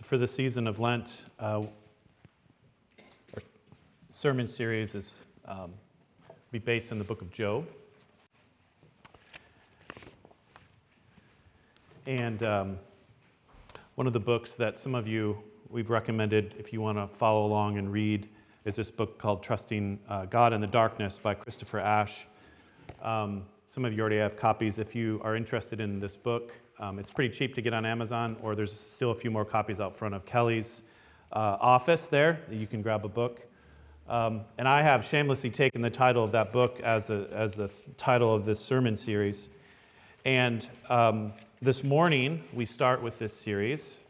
So, for the season of Lent, uh, our sermon series is um, be based on the book of Job. And um, one of the books that some of you we've recommended, if you want to follow along and read, is this book called Trusting uh, God in the Darkness by Christopher Ash. Um, some of you already have copies. If you are interested in this book, um, it's pretty cheap to get on Amazon, or there's still a few more copies out front of Kelly's uh, office there. You can grab a book. Um, and I have shamelessly taken the title of that book as a, as the title of this sermon series. And um, this morning, we start with this series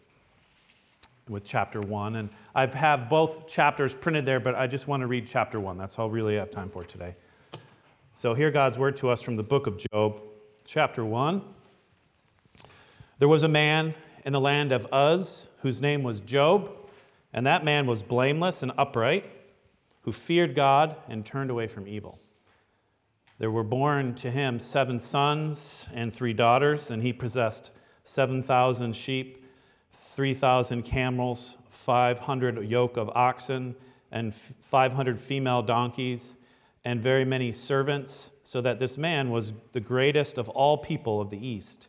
with chapter one. And I have both chapters printed there, but I just want to read chapter one. That's all I really have time for today. So, hear God's word to us from the book of Job, chapter one. There was a man in the land of Uz whose name was Job, and that man was blameless and upright, who feared God and turned away from evil. There were born to him seven sons and three daughters, and he possessed 7,000 sheep, 3,000 camels, 500 yoke of oxen, and 500 female donkeys, and very many servants, so that this man was the greatest of all people of the East.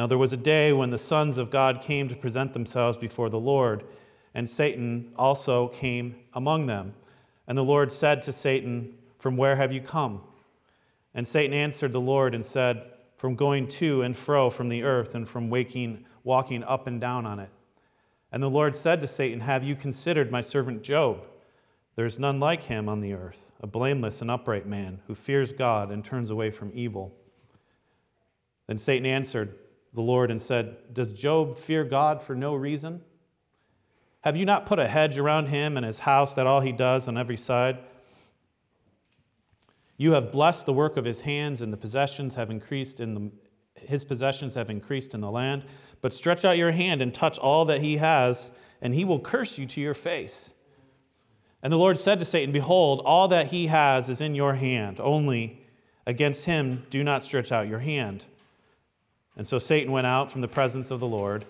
Now there was a day when the sons of God came to present themselves before the Lord, and Satan also came among them. And the Lord said to Satan, From where have you come? And Satan answered the Lord and said, From going to and fro from the earth, and from waking, walking up and down on it. And the Lord said to Satan, Have you considered my servant Job? There is none like him on the earth, a blameless and upright man who fears God and turns away from evil. Then Satan answered the Lord and said, Does Job fear God for no reason? Have you not put a hedge around him and his house that all he does on every side? You have blessed the work of his hands, and the possessions have increased in the, his possessions have increased in the land. But stretch out your hand and touch all that he has, and he will curse you to your face. And the Lord said to Satan, Behold, all that he has is in your hand. Only against him do not stretch out your hand. And so Satan went out from the presence of the Lord.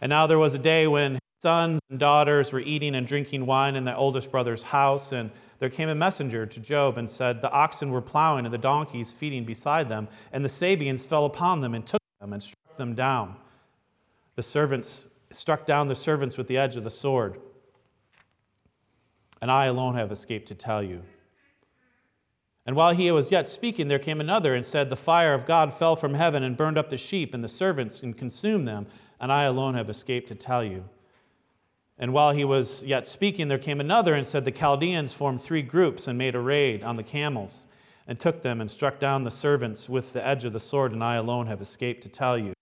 And now there was a day when sons and daughters were eating and drinking wine in their oldest brother's house, and there came a messenger to Job and said, The oxen were plowing and the donkeys feeding beside them, and the Sabeans fell upon them and took them and struck them down. The servants struck down the servants with the edge of the sword. And I alone have escaped to tell you. And while he was yet speaking, there came another and said, The fire of God fell from heaven and burned up the sheep and the servants and consumed them, and I alone have escaped to tell you. And while he was yet speaking, there came another and said, The Chaldeans formed three groups and made a raid on the camels and took them and struck down the servants with the edge of the sword, and I alone have escaped to tell you.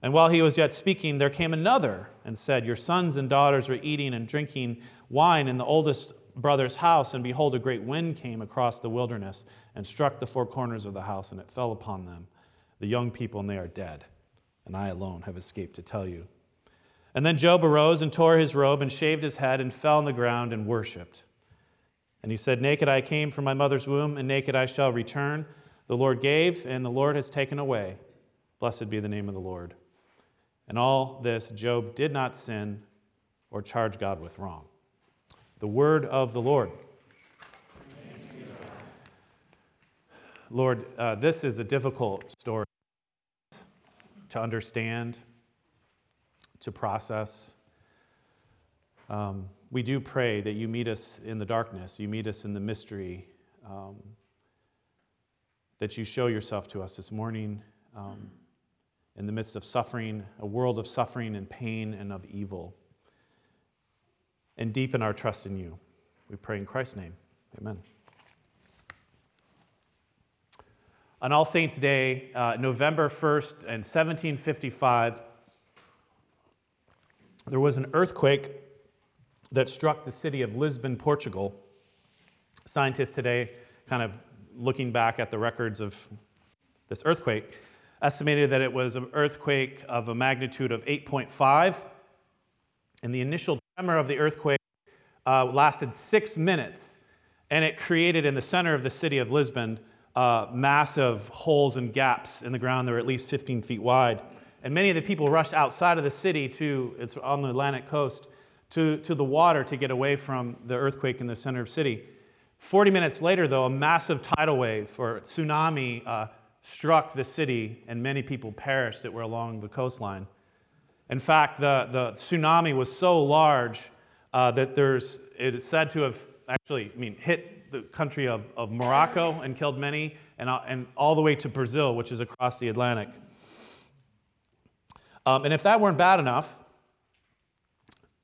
And while he was yet speaking, there came another and said, Your sons and daughters were eating and drinking wine in the oldest brother's house, and behold, a great wind came across the wilderness and struck the four corners of the house, and it fell upon them, the young people, and they are dead. And I alone have escaped to tell you. And then Job arose and tore his robe and shaved his head and fell on the ground and worshiped. And he said, Naked I came from my mother's womb, and naked I shall return. The Lord gave, and the Lord has taken away. Blessed be the name of the Lord. And all this, Job did not sin or charge God with wrong. The word of the Lord. Lord, uh, this is a difficult story to understand to process. Um, we do pray that you meet us in the darkness, you meet us in the mystery, um, that you show yourself to us this morning um, in the midst of suffering, a world of suffering and pain and of evil, and deepen our trust in you. We pray in Christ's name. Amen. On All Saints' Day, uh, November 1st, and 1755, there was an earthquake that struck the city of Lisbon, Portugal. Scientists today, kind of looking back at the records of this earthquake, estimated that it was an earthquake of a magnitude of 8.5. And the initial tremor of the earthquake uh, lasted six minutes, and it created in the center of the city of Lisbon uh, massive holes and gaps in the ground that were at least 15 feet wide. And many of the people rushed outside of the city to, it's on the Atlantic coast, to, to the water to get away from the earthquake in the center of the city. 40 minutes later, though, a massive tidal wave or tsunami uh, struck the city, and many people perished that were along the coastline. In fact, the, the tsunami was so large uh, that there's, it is said to have actually, I mean, hit the country of, of Morocco and killed many, and, uh, and all the way to Brazil, which is across the Atlantic. Um, and if that weren't bad enough,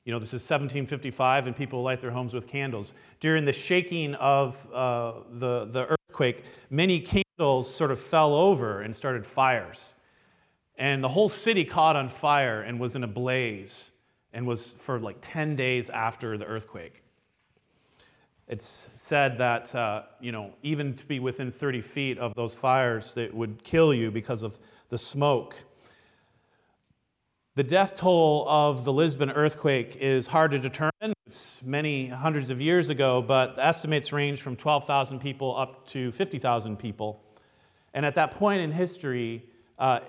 you know, this is 1755, and people light their homes with candles. During the shaking of uh, the, the earthquake, many candles sort of fell over and started fires. And the whole city caught on fire and was in a blaze and was for like 10 days after the earthquake. It's said that, uh, you know, even to be within 30 feet of those fires, that would kill you because of the smoke. The death toll of the Lisbon earthquake is hard to determine. It's many hundreds of years ago, but estimates range from 12,000 people up to 50,000 people. And at that point in history, uh,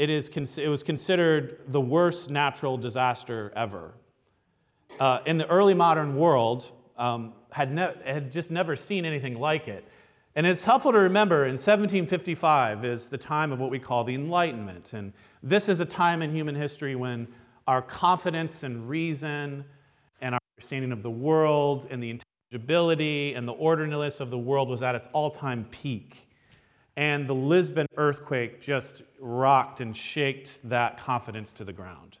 it, is, it was considered the worst natural disaster ever. Uh, in the early modern world, um, had, ne- had just never seen anything like it. And it's helpful to remember in 1755 is the time of what we call the Enlightenment. And this is a time in human history when our confidence and reason and our understanding of the world and the intelligibility and the orderliness of the world was at its all time peak. And the Lisbon earthquake just rocked and shaked that confidence to the ground.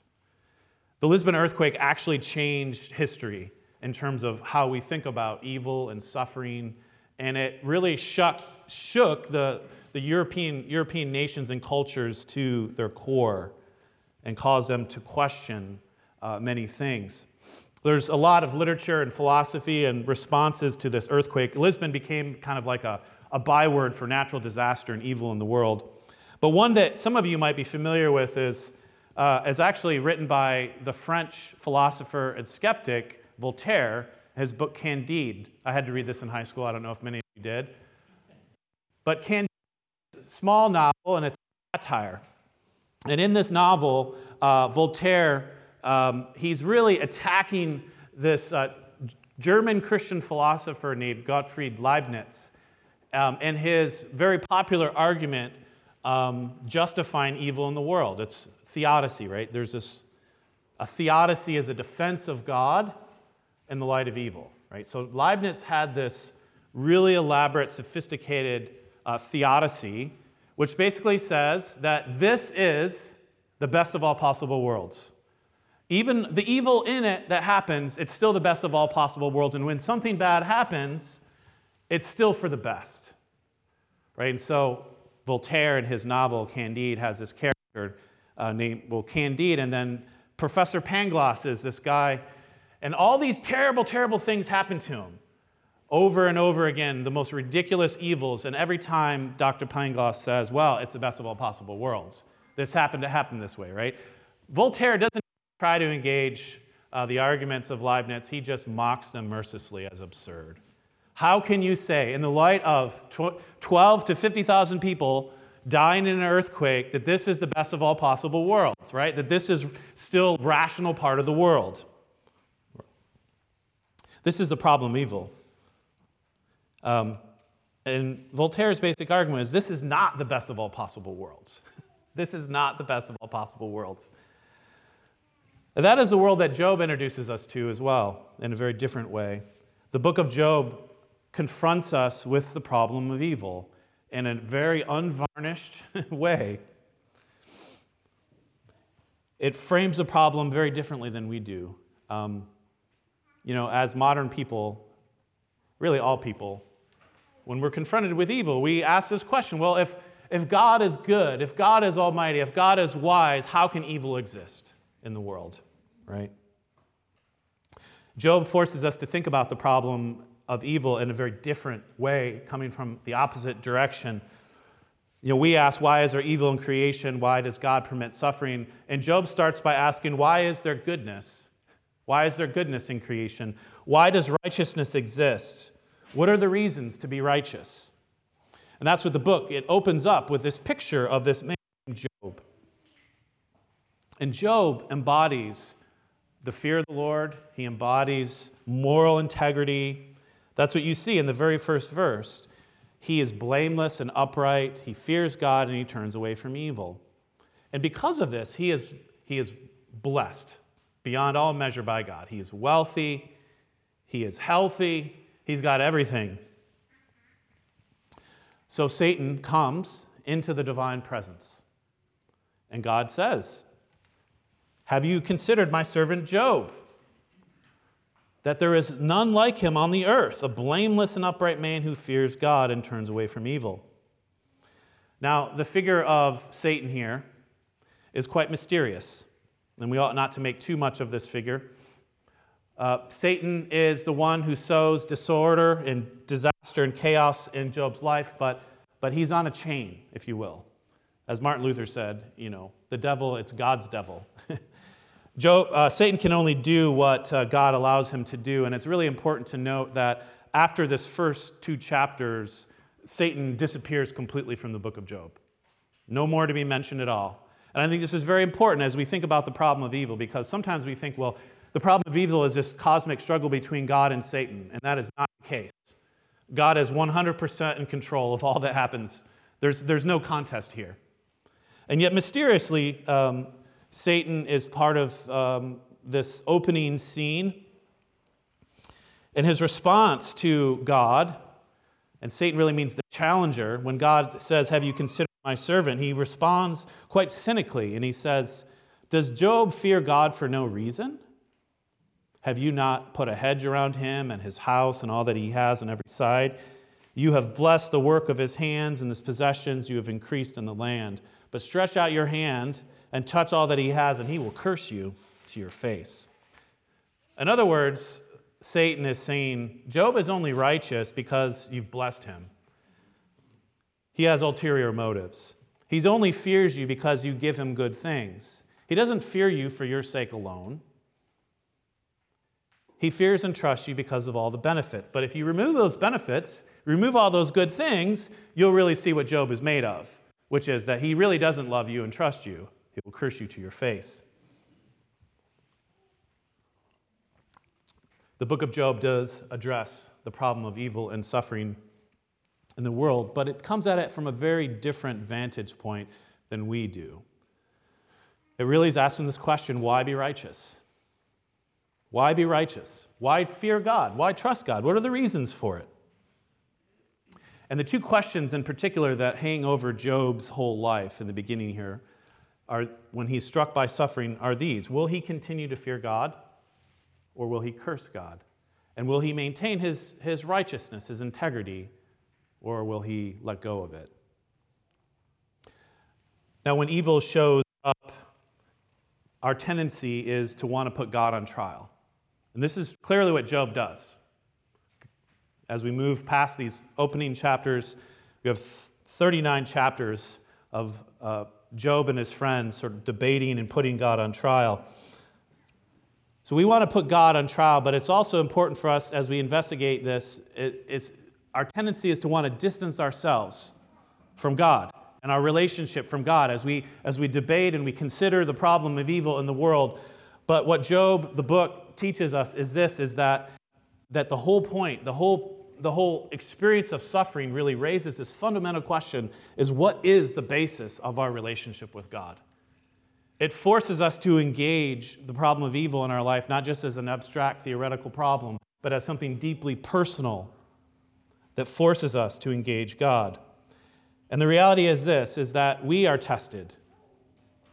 The Lisbon earthquake actually changed history in terms of how we think about evil and suffering, and it really shook, shook the, the European, European nations and cultures to their core and caused them to question uh, many things. There's a lot of literature and philosophy and responses to this earthquake. Lisbon became kind of like a, a byword for natural disaster and evil in the world. But one that some of you might be familiar with is, uh, is actually written by the French philosopher and skeptic Voltaire, his book Candide. I had to read this in high school. I don't know if many of you did. But Candide is a small novel and it's satire. And in this novel, uh, Voltaire, um, he's really attacking this uh, German Christian philosopher named Gottfried Leibniz um, and his very popular argument um, justifying evil in the world. It's theodicy, right? There's this, a theodicy is a defense of God in the light of evil, right? So Leibniz had this really elaborate, sophisticated uh, theodicy, which basically says that this is the best of all possible worlds. Even the evil in it that happens, it's still the best of all possible worlds. And when something bad happens, it's still for the best. Right? And so Voltaire in his novel Candide has this character uh, named, well, Candide, and then Professor Pangloss is this guy. And all these terrible, terrible things happen to him over and over again the most ridiculous evils. And every time Dr. Pangloss says, well, it's the best of all possible worlds. This happened to happen this way, right? Voltaire doesn't try to engage uh, the arguments of Leibniz, he just mocks them mercilessly as absurd. How can you say, in the light of 12 to 50,000 people dying in an earthquake, that this is the best of all possible worlds, right? That this is still rational part of the world? This is the problem evil. Um, and Voltaire's basic argument is this is not the best of all possible worlds. this is not the best of all possible worlds. That is the world that Job introduces us to as well, in a very different way. The book of Job confronts us with the problem of evil in a very unvarnished way. It frames the problem very differently than we do. Um, you know, as modern people, really all people, when we're confronted with evil, we ask this question well, if, if God is good, if God is almighty, if God is wise, how can evil exist? in the world, right? Job forces us to think about the problem of evil in a very different way, coming from the opposite direction. You know, we ask, why is there evil in creation? Why does God permit suffering? And Job starts by asking, why is there goodness? Why is there goodness in creation? Why does righteousness exist? What are the reasons to be righteous? And that's what the book, it opens up with this picture of this man, Job. And Job embodies the fear of the Lord, he embodies moral integrity. That's what you see in the very first verse. He is blameless and upright, he fears God, and he turns away from evil. And because of this, he is, he is blessed beyond all measure by God. He is wealthy, he is healthy, he's got everything. So Satan comes into the divine presence. And God says, Have you considered my servant Job? That there is none like him on the earth, a blameless and upright man who fears God and turns away from evil. Now, the figure of Satan here is quite mysterious, and we ought not to make too much of this figure. Uh, Satan is the one who sows disorder and disaster and chaos in Job's life, but, but he's on a chain, if you will. As Martin Luther said, you know, the devil, it's God's devil. Job, uh, Satan can only do what uh, God allows him to do, and it's really important to note that after this first two chapters, Satan disappears completely from the book of Job. No more to be mentioned at all. And I think this is very important as we think about the problem of evil, because sometimes we think, well, the problem of evil is this cosmic struggle between God and Satan, and that is not the case. God is 100% in control of all that happens. There's, there's no contest here. And yet, mysteriously, um, Satan is part of um, this opening scene. And his response to God, and Satan really means the challenger, when God says, Have you considered my servant? He responds quite cynically and he says, Does Job fear God for no reason? Have you not put a hedge around him and his house and all that he has on every side? You have blessed the work of his hands and his possessions you have increased in the land. But stretch out your hand and touch all that he has, and he will curse you to your face. In other words, Satan is saying, Job is only righteous because you've blessed him. He has ulterior motives. He only fears you because you give him good things. He doesn't fear you for your sake alone. He fears and trusts you because of all the benefits. But if you remove those benefits, remove all those good things, you'll really see what Job is made of, which is that he really doesn't love you and trust you. He will curse you to your face. The book of Job does address the problem of evil and suffering in the world, but it comes at it from a very different vantage point than we do. It really is asking this question why be righteous? Why be righteous? Why fear God? Why trust God? What are the reasons for it? And the two questions in particular that hang over Job's whole life in the beginning here are when he's struck by suffering are these Will he continue to fear God or will he curse God? And will he maintain his, his righteousness, his integrity, or will he let go of it? Now, when evil shows up, our tendency is to want to put God on trial. And this is clearly what Job does. As we move past these opening chapters, we have 39 chapters of uh, Job and his friends sort of debating and putting God on trial. So we want to put God on trial, but it's also important for us as we investigate this. It, it's, our tendency is to want to distance ourselves from God and our relationship from God as we, as we debate and we consider the problem of evil in the world. But what Job, the book, teaches us is this is that, that the whole point, the whole the whole experience of suffering really raises this fundamental question is what is the basis of our relationship with God? It forces us to engage the problem of evil in our life not just as an abstract theoretical problem, but as something deeply personal that forces us to engage God. And the reality is this is that we are tested.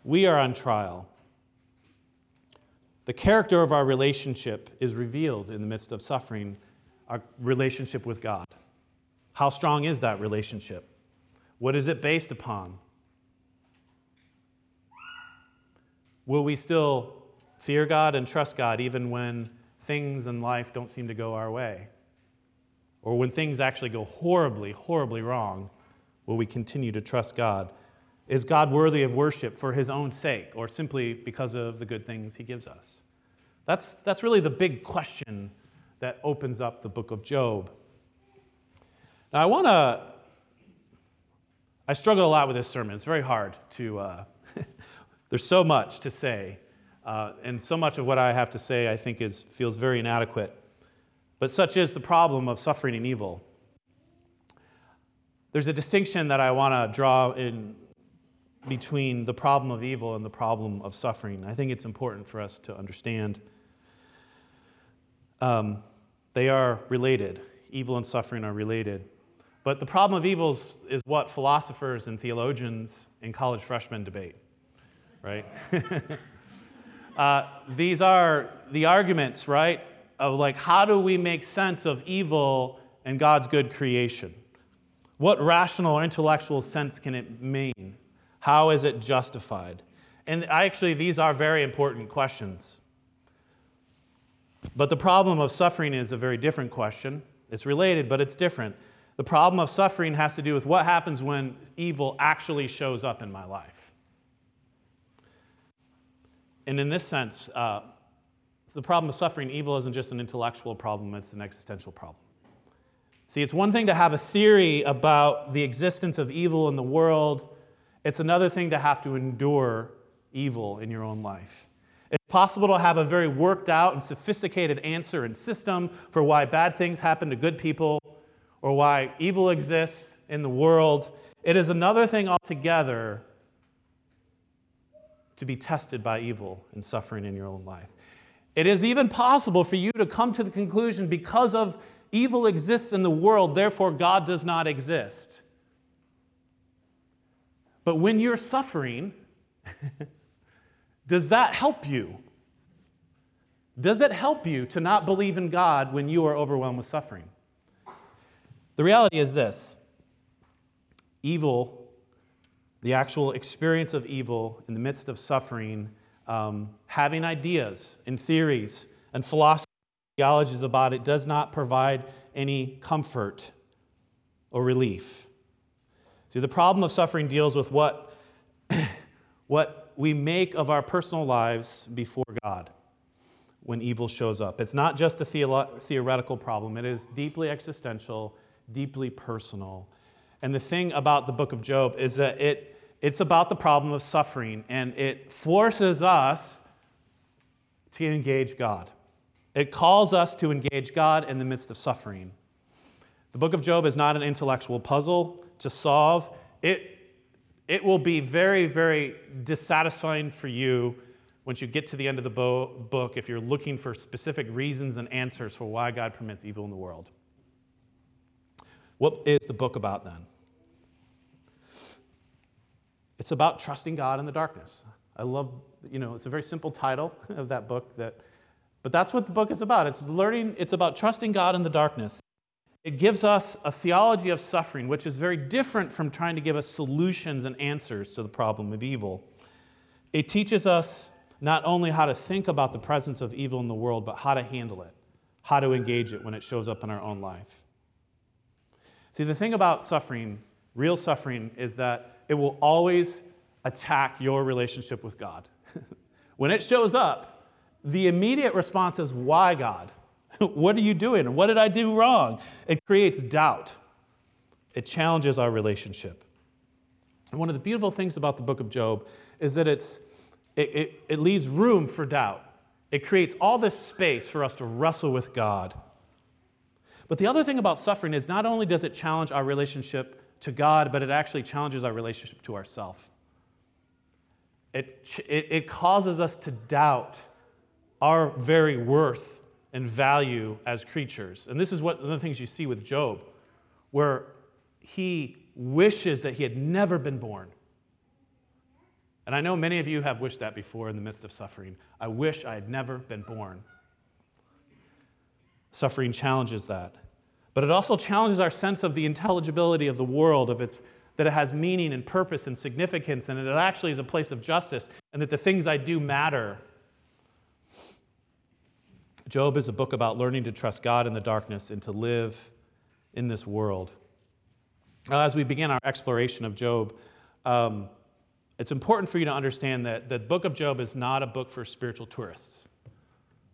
We are on trial. The character of our relationship is revealed in the midst of suffering our relationship with God. How strong is that relationship? What is it based upon? Will we still fear God and trust God even when things in life don't seem to go our way? Or when things actually go horribly, horribly wrong, will we continue to trust God? Is God worthy of worship for his own sake or simply because of the good things he gives us? That's, that's really the big question that opens up the book of Job. Now, I want to, I struggle a lot with this sermon. It's very hard to, uh, there's so much to say. Uh, and so much of what I have to say, I think, is, feels very inadequate. But such is the problem of suffering and evil. There's a distinction that I want to draw in between the problem of evil and the problem of suffering. I think it's important for us to understand. Um, they are related. Evil and suffering are related. But the problem of evils is what philosophers and theologians and college freshmen debate, right? uh, these are the arguments, right, of like how do we make sense of evil and God's good creation? What rational or intellectual sense can it mean? How is it justified? And I actually, these are very important questions. But the problem of suffering is a very different question. It's related, but it's different. The problem of suffering has to do with what happens when evil actually shows up in my life. And in this sense, uh, the problem of suffering, evil isn't just an intellectual problem, it's an existential problem. See, it's one thing to have a theory about the existence of evil in the world it's another thing to have to endure evil in your own life. Possible to have a very worked out and sophisticated answer and system for why bad things happen to good people or why evil exists in the world. It is another thing altogether to be tested by evil and suffering in your own life. It is even possible for you to come to the conclusion because of evil exists in the world, therefore God does not exist. But when you're suffering, does that help you? Does it help you to not believe in God when you are overwhelmed with suffering? The reality is this evil, the actual experience of evil in the midst of suffering, um, having ideas and theories and philosophy, theologies about it, does not provide any comfort or relief. See, the problem of suffering deals with what, what we make of our personal lives before God when evil shows up. It's not just a theolo- theoretical problem, it is deeply existential, deeply personal. And the thing about the book of Job is that it, it's about the problem of suffering, and it forces us to engage God. It calls us to engage God in the midst of suffering. The book of Job is not an intellectual puzzle to solve, it, it will be very, very dissatisfying for you once you get to the end of the bo- book if you're looking for specific reasons and answers for why God permits evil in the world. What is the book about then? It's about trusting God in the darkness. I love, you know, it's a very simple title of that book that but that's what the book is about. It's learning, it's about trusting God in the darkness. It gives us a theology of suffering, which is very different from trying to give us solutions and answers to the problem of evil. It teaches us not only how to think about the presence of evil in the world, but how to handle it, how to engage it when it shows up in our own life. See, the thing about suffering, real suffering, is that it will always attack your relationship with God. when it shows up, the immediate response is, Why, God? what are you doing? What did I do wrong? It creates doubt. It challenges our relationship. And one of the beautiful things about the book of Job is that it's, it, it, it leaves room for doubt. It creates all this space for us to wrestle with God. But the other thing about suffering is not only does it challenge our relationship to God, but it actually challenges our relationship to ourselves. It, it, it causes us to doubt our very worth and value as creatures. And this is what, one of the things you see with Job, where he wishes that he had never been born. And I know many of you have wished that before in the midst of suffering. I wish I had never been born. Suffering challenges that. But it also challenges our sense of the intelligibility of the world, of its that it has meaning and purpose and significance, and that it actually is a place of justice, and that the things I do matter. Job is a book about learning to trust God in the darkness and to live in this world. Now, as we begin our exploration of Job, um, it's important for you to understand that the book of Job is not a book for spiritual tourists.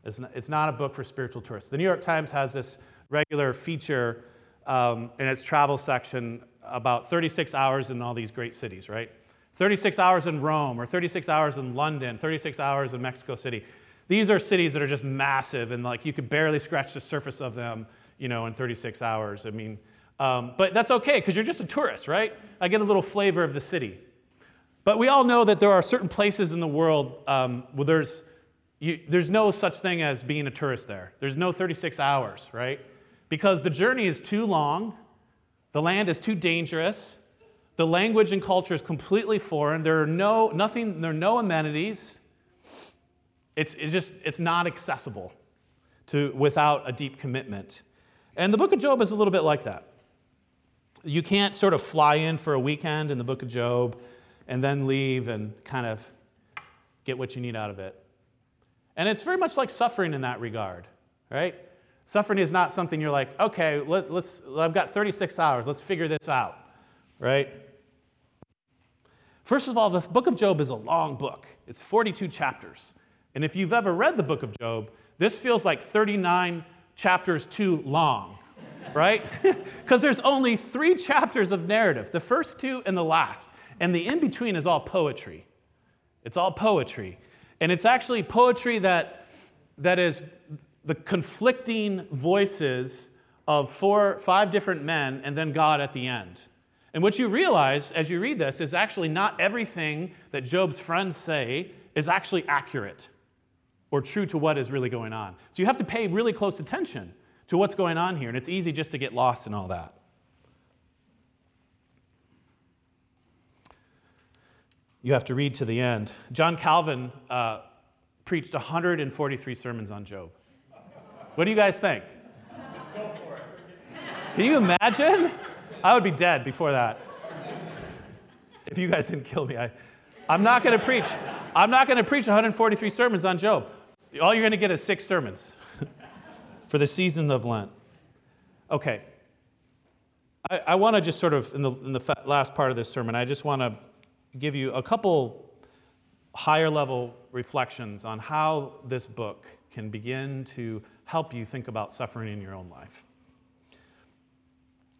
It's not, it's not a book for spiritual tourists. The New York Times has this regular feature um, in its travel section about 36 hours in all these great cities, right? 36 hours in Rome, or 36 hours in London, 36 hours in Mexico City. These are cities that are just massive, and like you could barely scratch the surface of them, you know, in 36 hours. I mean, um, but that's okay because you're just a tourist, right? I get a little flavor of the city. But we all know that there are certain places in the world um, where there's, you, there's no such thing as being a tourist there. There's no 36 hours, right? Because the journey is too long, the land is too dangerous, the language and culture is completely foreign, there are no, nothing, there are no amenities. It's, it's just, it's not accessible to, without a deep commitment. And the book of Job is a little bit like that. You can't sort of fly in for a weekend in the book of Job and then leave and kind of get what you need out of it. And it's very much like suffering in that regard, right? Suffering is not something you're like, okay, let, us I've got 36 hours, let's figure this out, right? First of all, the book of Job is a long book. It's 42 chapters. And if you've ever read the book of Job, this feels like 39 chapters too long, right? Because there's only three chapters of narrative the first two and the last. And the in between is all poetry. It's all poetry. And it's actually poetry that, that is the conflicting voices of four, five different men and then God at the end. And what you realize as you read this is actually not everything that Job's friends say is actually accurate or true to what is really going on. So you have to pay really close attention to what's going on here, and it's easy just to get lost in all that. You have to read to the end. John Calvin uh, preached 143 sermons on Job. What do you guys think? Go for it. Can you imagine? I would be dead before that. If you guys didn't kill me, I, I'm not going to preach. I'm not going to preach 143 sermons on Job. All you're going to get is six sermons for the season of Lent. Okay. I, I want to just sort of, in the, in the last part of this sermon, I just want to give you a couple higher level reflections on how this book can begin to help you think about suffering in your own life.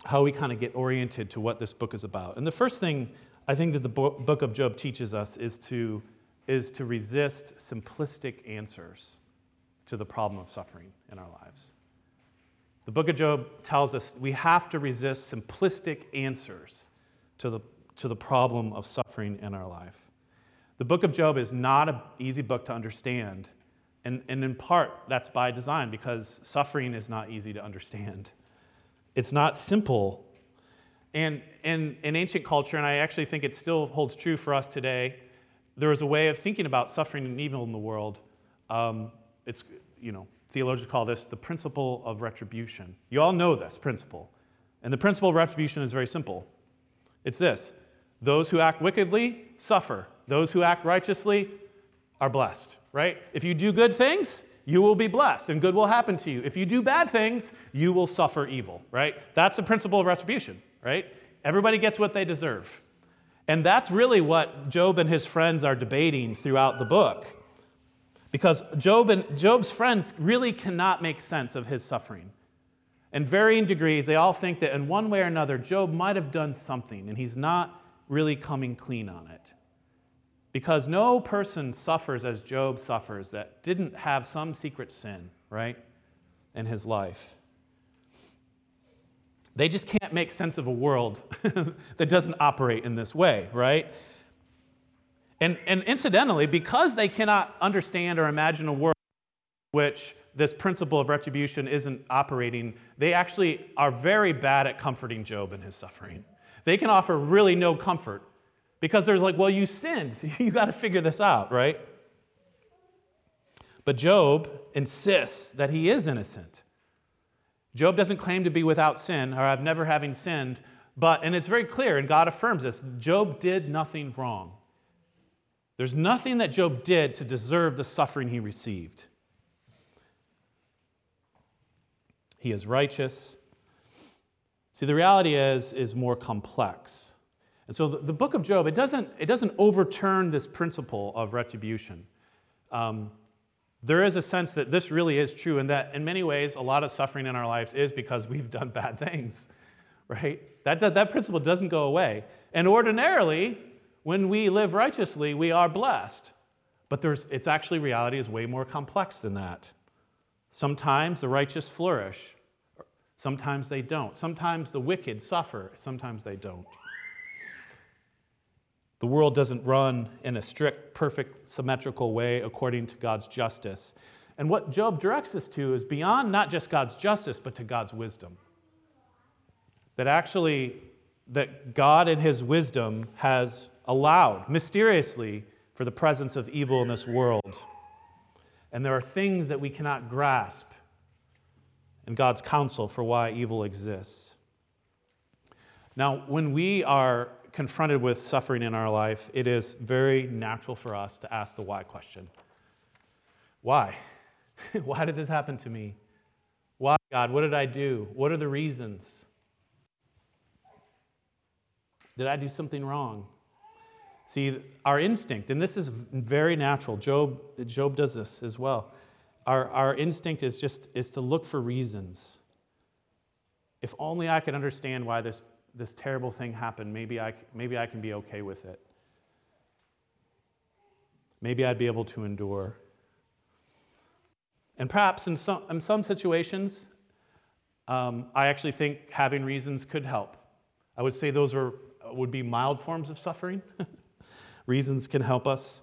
How we kind of get oriented to what this book is about. And the first thing I think that the book of Job teaches us is to, is to resist simplistic answers to the problem of suffering in our lives. The book of Job tells us we have to resist simplistic answers to the, to the problem of suffering in our life. The book of Job is not an easy book to understand, and, and in part, that's by design because suffering is not easy to understand. It's not simple. And in, in ancient culture, and I actually think it still holds true for us today, there was a way of thinking about suffering and evil in the world. Um, it's, you know, theologians call this the principle of retribution. You all know this principle. And the principle of retribution is very simple it's this those who act wickedly suffer, those who act righteously are blessed right? If you do good things, you will be blessed and good will happen to you. If you do bad things, you will suffer evil, right? That's the principle of retribution, right? Everybody gets what they deserve. And that's really what Job and his friends are debating throughout the book. Because Job and Job's friends really cannot make sense of his suffering. In varying degrees, they all think that in one way or another, Job might have done something, and he's not really coming clean on it. Because no person suffers as Job suffers that didn't have some secret sin, right, in his life. They just can't make sense of a world that doesn't operate in this way, right? And, and incidentally, because they cannot understand or imagine a world which this principle of retribution isn't operating, they actually are very bad at comforting Job in his suffering. They can offer really no comfort because there's like, well, you sinned. you got to figure this out, right? But Job insists that he is innocent. Job doesn't claim to be without sin, or I've never having sinned, But, and it's very clear, and God affirms this Job did nothing wrong. There's nothing that Job did to deserve the suffering he received. He is righteous. See, the reality is, is more complex. And so the, the book of Job, it doesn't, it doesn't overturn this principle of retribution. Um, there is a sense that this really is true, and that in many ways, a lot of suffering in our lives is because we've done bad things, right? That, that, that principle doesn't go away. And ordinarily, when we live righteously, we are blessed. But there's, it's actually, reality is way more complex than that. Sometimes the righteous flourish, sometimes they don't. Sometimes the wicked suffer, sometimes they don't. The world doesn't run in a strict, perfect, symmetrical way according to God's justice. And what Job directs us to is beyond not just God's justice, but to God's wisdom. That actually, that God in his wisdom has allowed mysteriously for the presence of evil in this world. And there are things that we cannot grasp in God's counsel for why evil exists. Now, when we are confronted with suffering in our life, it is very natural for us to ask the why question. Why? why did this happen to me? Why, God? What did I do? What are the reasons? Did I do something wrong? See, our instinct, and this is very natural. Job, Job does this as well. Our, our instinct is just is to look for reasons. If only I could understand why this this terrible thing happened, maybe I, maybe I can be okay with it. Maybe I'd be able to endure. And perhaps in some, in some situations, um, I actually think having reasons could help. I would say those are, would be mild forms of suffering. reasons can help us.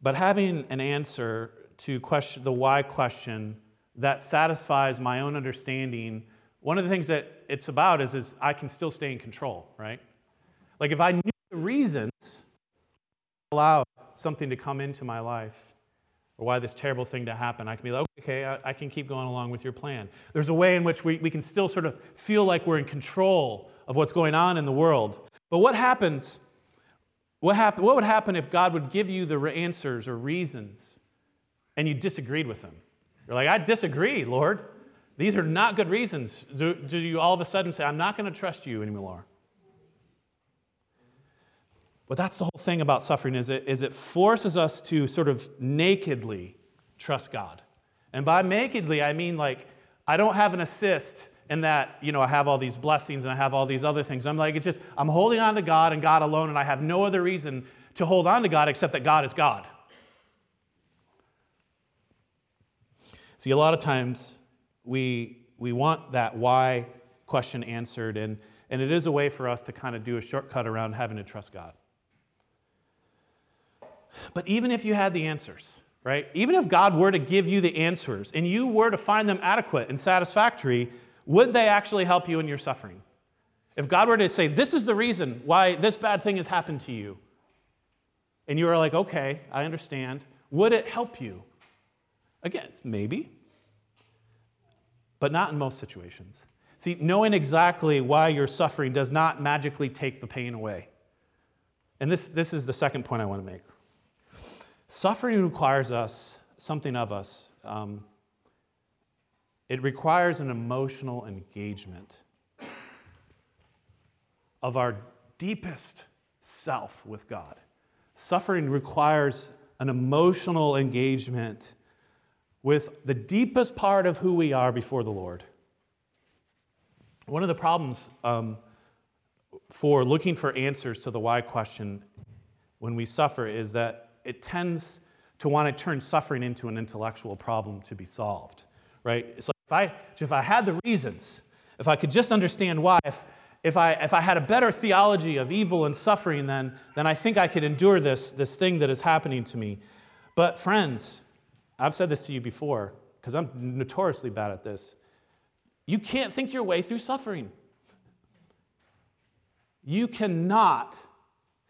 But having an answer to question, the why question that satisfies my own understanding one of the things that it's about is, is I can still stay in control, right? Like if I knew the reasons allow something to come into my life or why this terrible thing to happen, I can be like, okay, I, I can keep going along with your plan. There's a way in which we, we can still sort of feel like we're in control of what's going on in the world. But what happens? What, happen, what would happen if God would give you the answers or reasons and you disagreed with them? You're like, I disagree, Lord. These are not good reasons. Do, do you all of a sudden say, I'm not going to trust you anymore? But that's the whole thing about suffering is it, is it forces us to sort of nakedly trust God. And by nakedly, I mean like I don't have an assist in that, you know, I have all these blessings and I have all these other things. I'm like, it's just, I'm holding on to God and God alone, and I have no other reason to hold on to God except that God is God. See, a lot of times we, we want that why question answered, and, and it is a way for us to kind of do a shortcut around having to trust God. But even if you had the answers, right? Even if God were to give you the answers and you were to find them adequate and satisfactory, would they actually help you in your suffering? If God were to say, This is the reason why this bad thing has happened to you, and you are like, Okay, I understand, would it help you? Again, maybe but not in most situations. See, knowing exactly why you're suffering does not magically take the pain away. And this, this is the second point I want to make. Suffering requires us, something of us. Um, it requires an emotional engagement of our deepest self with God. Suffering requires an emotional engagement with the deepest part of who we are before the Lord. One of the problems um, for looking for answers to the why question when we suffer is that it tends to want to turn suffering into an intellectual problem to be solved, right? Like if I, if I had the reasons, if I could just understand why, if, if, I, if I had a better theology of evil and suffering, then, then I think I could endure this, this thing that is happening to me. But, friends, I've said this to you before because I'm notoriously bad at this. You can't think your way through suffering. You cannot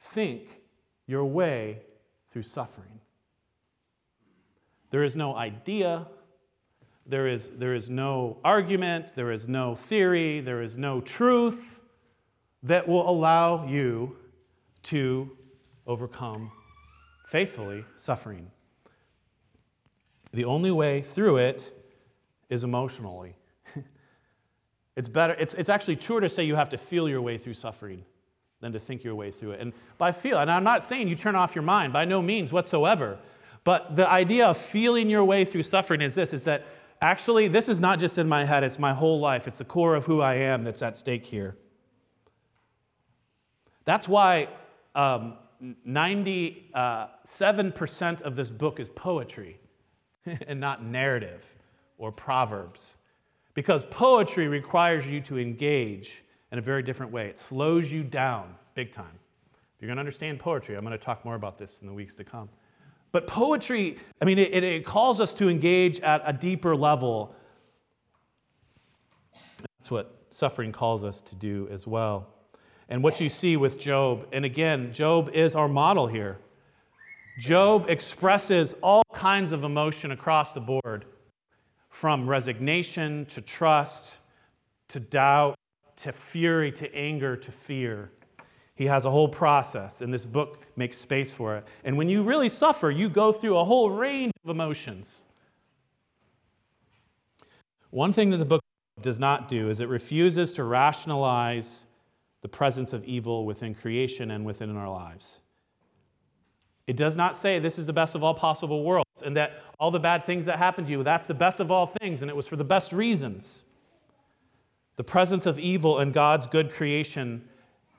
think your way through suffering. There is no idea, there is, there is no argument, there is no theory, there is no truth that will allow you to overcome faithfully suffering. The only way through it is emotionally. it's better, it's, it's actually truer to say you have to feel your way through suffering than to think your way through it. And by feel, and I'm not saying you turn off your mind, by no means whatsoever. But the idea of feeling your way through suffering is this is that actually this is not just in my head, it's my whole life. It's the core of who I am that's at stake here. That's why um, 97% of this book is poetry and not narrative or proverbs. Because poetry requires you to engage in a very different way. It slows you down big time. If you're going to understand poetry, I'm going to talk more about this in the weeks to come. But poetry, I mean, it, it calls us to engage at a deeper level. That's what suffering calls us to do as well. And what you see with Job, and again, Job is our model here. Job expresses all kinds of emotion across the board, from resignation to trust to doubt to fury to anger to fear. He has a whole process, and this book makes space for it. And when you really suffer, you go through a whole range of emotions. One thing that the book does not do is it refuses to rationalize the presence of evil within creation and within our lives. It does not say this is the best of all possible worlds and that all the bad things that happened to you, that's the best of all things and it was for the best reasons. The presence of evil in God's good creation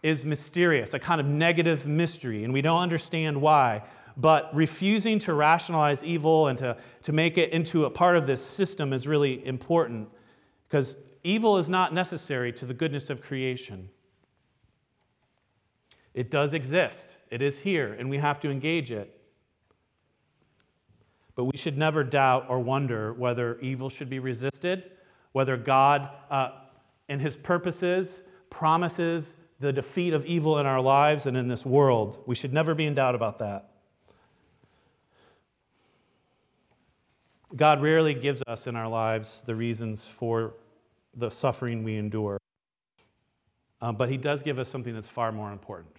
is mysterious, a kind of negative mystery, and we don't understand why. But refusing to rationalize evil and to, to make it into a part of this system is really important because evil is not necessary to the goodness of creation. It does exist, it is here, and we have to engage it. But we should never doubt or wonder whether evil should be resisted, whether God, uh, in his purposes, promises the defeat of evil in our lives and in this world. We should never be in doubt about that. God rarely gives us in our lives the reasons for the suffering we endure. Um, but He does give us something that's far more important.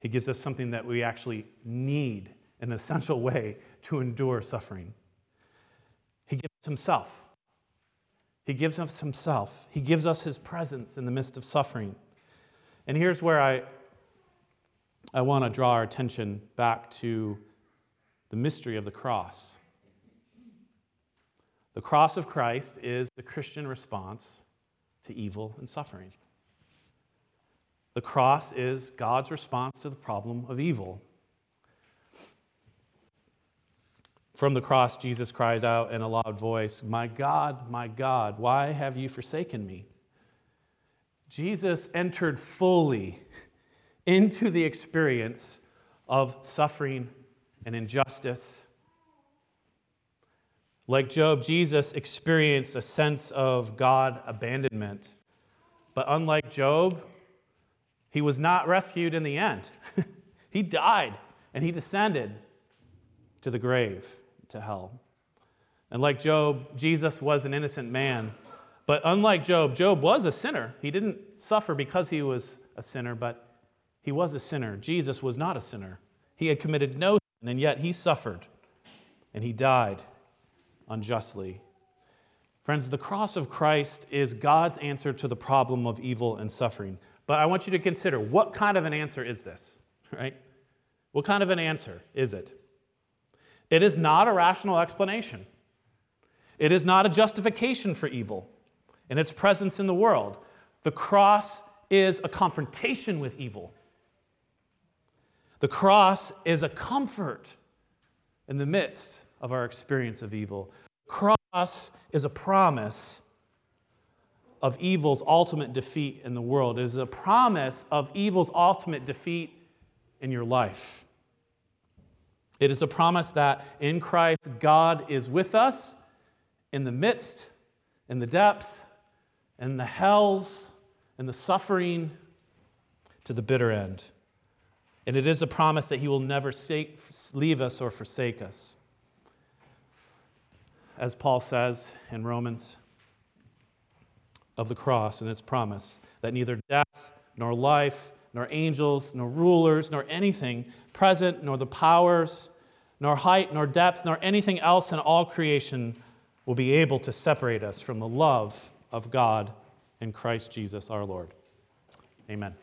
He gives us something that we actually need, an essential way to endure suffering. He gives us Himself. He gives us Himself. He gives us His presence in the midst of suffering. And here's where I, I want to draw our attention back to the mystery of the cross. The cross of Christ is the Christian response to evil and suffering. The cross is God's response to the problem of evil. From the cross, Jesus cried out in a loud voice, My God, my God, why have you forsaken me? Jesus entered fully into the experience of suffering and injustice. Like Job, Jesus experienced a sense of God abandonment. But unlike Job, he was not rescued in the end. he died and he descended to the grave, to hell. And like Job, Jesus was an innocent man but unlike Job, Job was a sinner. He didn't suffer because he was a sinner, but he was a sinner. Jesus was not a sinner. He had committed no sin, and yet he suffered and he died unjustly. Friends, the cross of Christ is God's answer to the problem of evil and suffering. But I want you to consider what kind of an answer is this, right? What kind of an answer is it? It is not a rational explanation. It is not a justification for evil and its presence in the world. The cross is a confrontation with evil. The cross is a comfort in the midst of our experience of evil. The cross is a promise of evil's ultimate defeat in the world. It is a promise of evil's ultimate defeat in your life. It is a promise that in Christ, God is with us in the midst, in the depths, in the hells and the suffering to the bitter end. And it is a promise that He will never leave us or forsake us. as Paul says in Romans, of the cross and its promise that neither death, nor life, nor angels, nor rulers, nor anything present, nor the powers, nor height, nor depth, nor anything else in all creation will be able to separate us from the love of God in Christ Jesus our Lord. Amen.